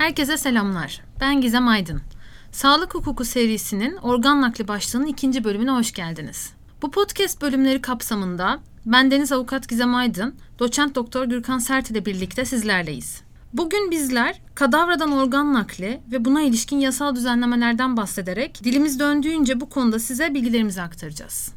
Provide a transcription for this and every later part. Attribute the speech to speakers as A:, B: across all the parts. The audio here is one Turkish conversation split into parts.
A: Herkese selamlar. Ben Gizem Aydın. Sağlık Hukuku serisinin organ nakli başlığının ikinci bölümüne hoş geldiniz. Bu podcast bölümleri kapsamında ben Deniz Avukat Gizem Aydın, doçent doktor Gürkan Sert ile birlikte sizlerleyiz. Bugün bizler kadavradan organ nakli ve buna ilişkin yasal düzenlemelerden bahsederek dilimiz döndüğünce bu konuda size bilgilerimizi aktaracağız.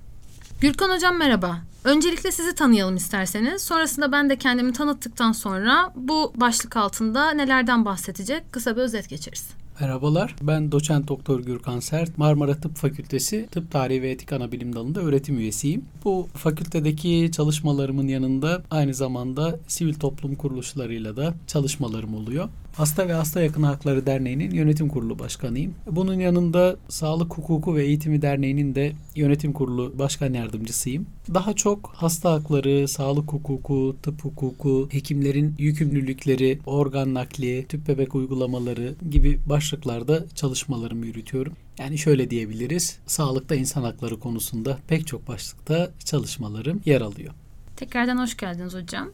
A: Gürkan Hocam merhaba. Öncelikle sizi tanıyalım isterseniz. Sonrasında ben de kendimi tanıttıktan sonra bu başlık altında nelerden bahsedecek kısa bir özet geçeriz.
B: Merhabalar. Ben doçent doktor Gürkan Sert. Marmara Tıp Fakültesi Tıp Tarihi ve Etik Anabilim Dalı'nda öğretim üyesiyim. Bu fakültedeki çalışmalarımın yanında aynı zamanda sivil toplum kuruluşlarıyla da çalışmalarım oluyor. Hasta ve Hasta Yakın Hakları Derneği'nin yönetim kurulu başkanıyım. Bunun yanında Sağlık Hukuku ve Eğitimi Derneği'nin de yönetim kurulu başkan yardımcısıyım. Daha çok hasta hakları, sağlık hukuku, tıp hukuku, hekimlerin yükümlülükleri, organ nakli, tüp bebek uygulamaları gibi başlıklarda çalışmalarımı yürütüyorum. Yani şöyle diyebiliriz, sağlıkta insan hakları konusunda pek çok başlıkta çalışmalarım yer alıyor.
A: Tekrardan hoş geldiniz hocam.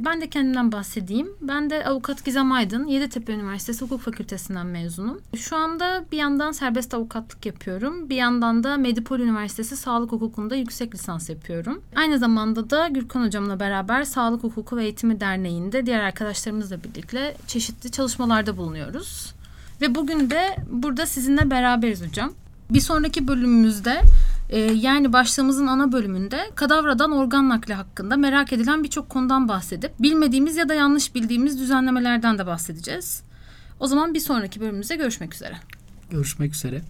A: Ben de kendimden bahsedeyim. Ben de avukat Gizem Aydın, Yeditepe Üniversitesi Hukuk Fakültesinden mezunum. Şu anda bir yandan serbest avukatlık yapıyorum. Bir yandan da Medipol Üniversitesi Sağlık Hukuku'nda yüksek lisans yapıyorum. Aynı zamanda da Gürkan Hocam'la beraber Sağlık Hukuku ve Eğitimi Derneği'nde diğer arkadaşlarımızla birlikte çeşitli çalışmalarda bulunuyoruz. Ve bugün de burada sizinle beraberiz hocam. Bir sonraki bölümümüzde ee, yani başlığımızın ana bölümünde kadavradan organ nakli hakkında merak edilen birçok konudan bahsedip bilmediğimiz ya da yanlış bildiğimiz düzenlemelerden de bahsedeceğiz. O zaman bir sonraki bölümümüzde görüşmek üzere.
B: Görüşmek üzere.